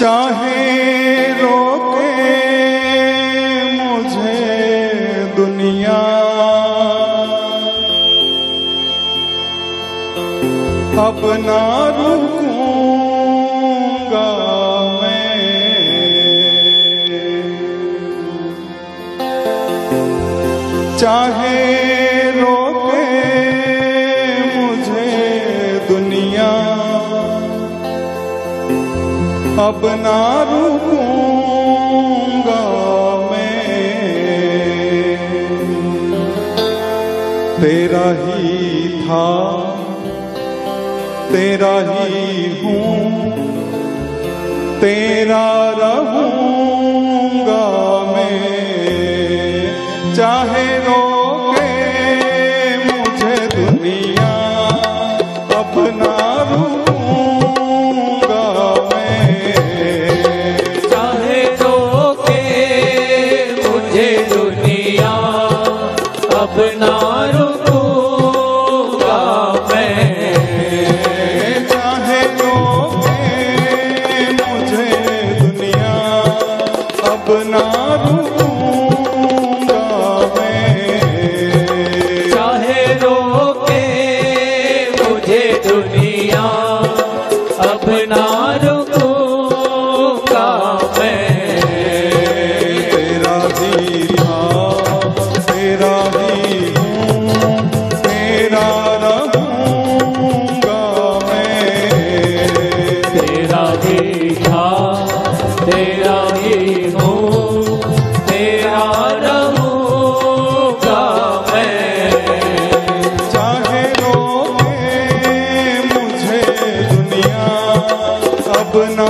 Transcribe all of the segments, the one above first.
चाहे रोके मुझे दुनिया। अपना रुकूँगा मैं। चाहे अब ना रुकूँगा मैं। तेरा ही था तेरा ही हूँ तेरा रहूँ Phật nói अपना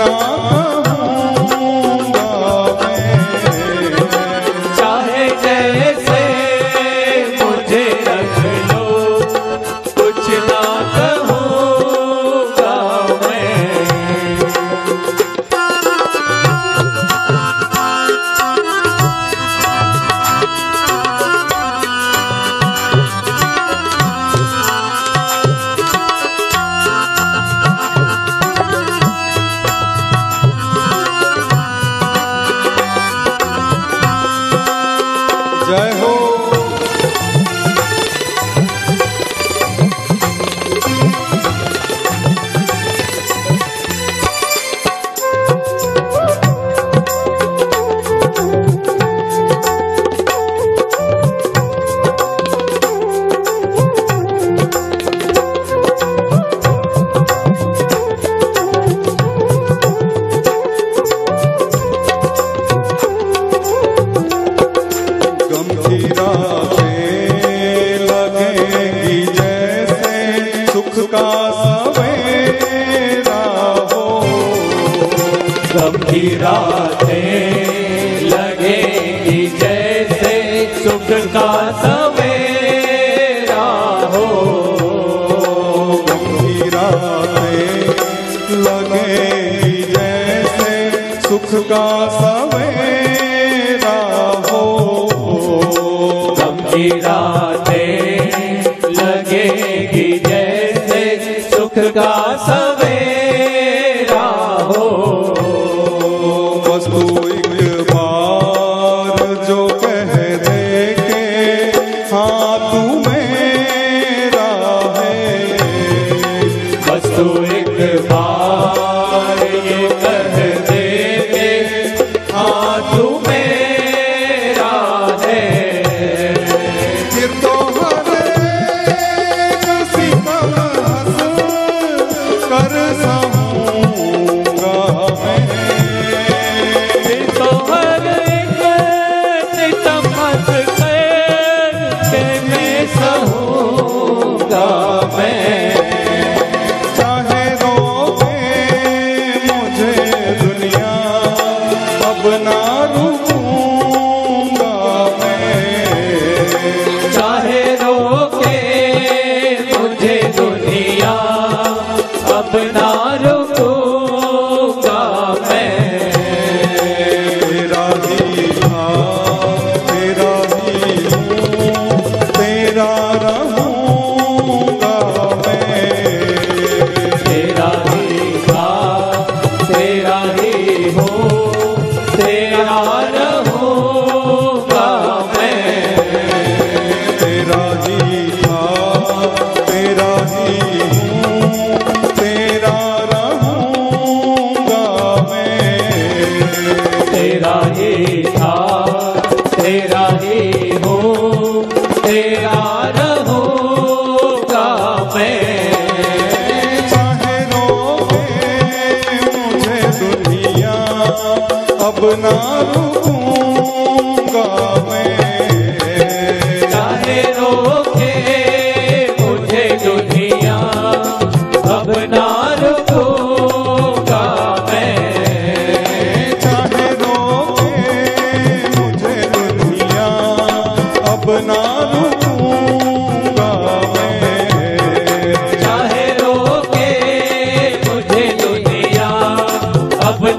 না रातें लगेगी जैसे सुख का सवेरा हो। रातें लगेगी जैसे सुख का सवेरा हो। गम रात अपना रूपूँगा मैं। चाहे रोके मुझे दुनिया अपना रूपूँगा मैं। चाहे रोके मुझे दुनिया अपना अपना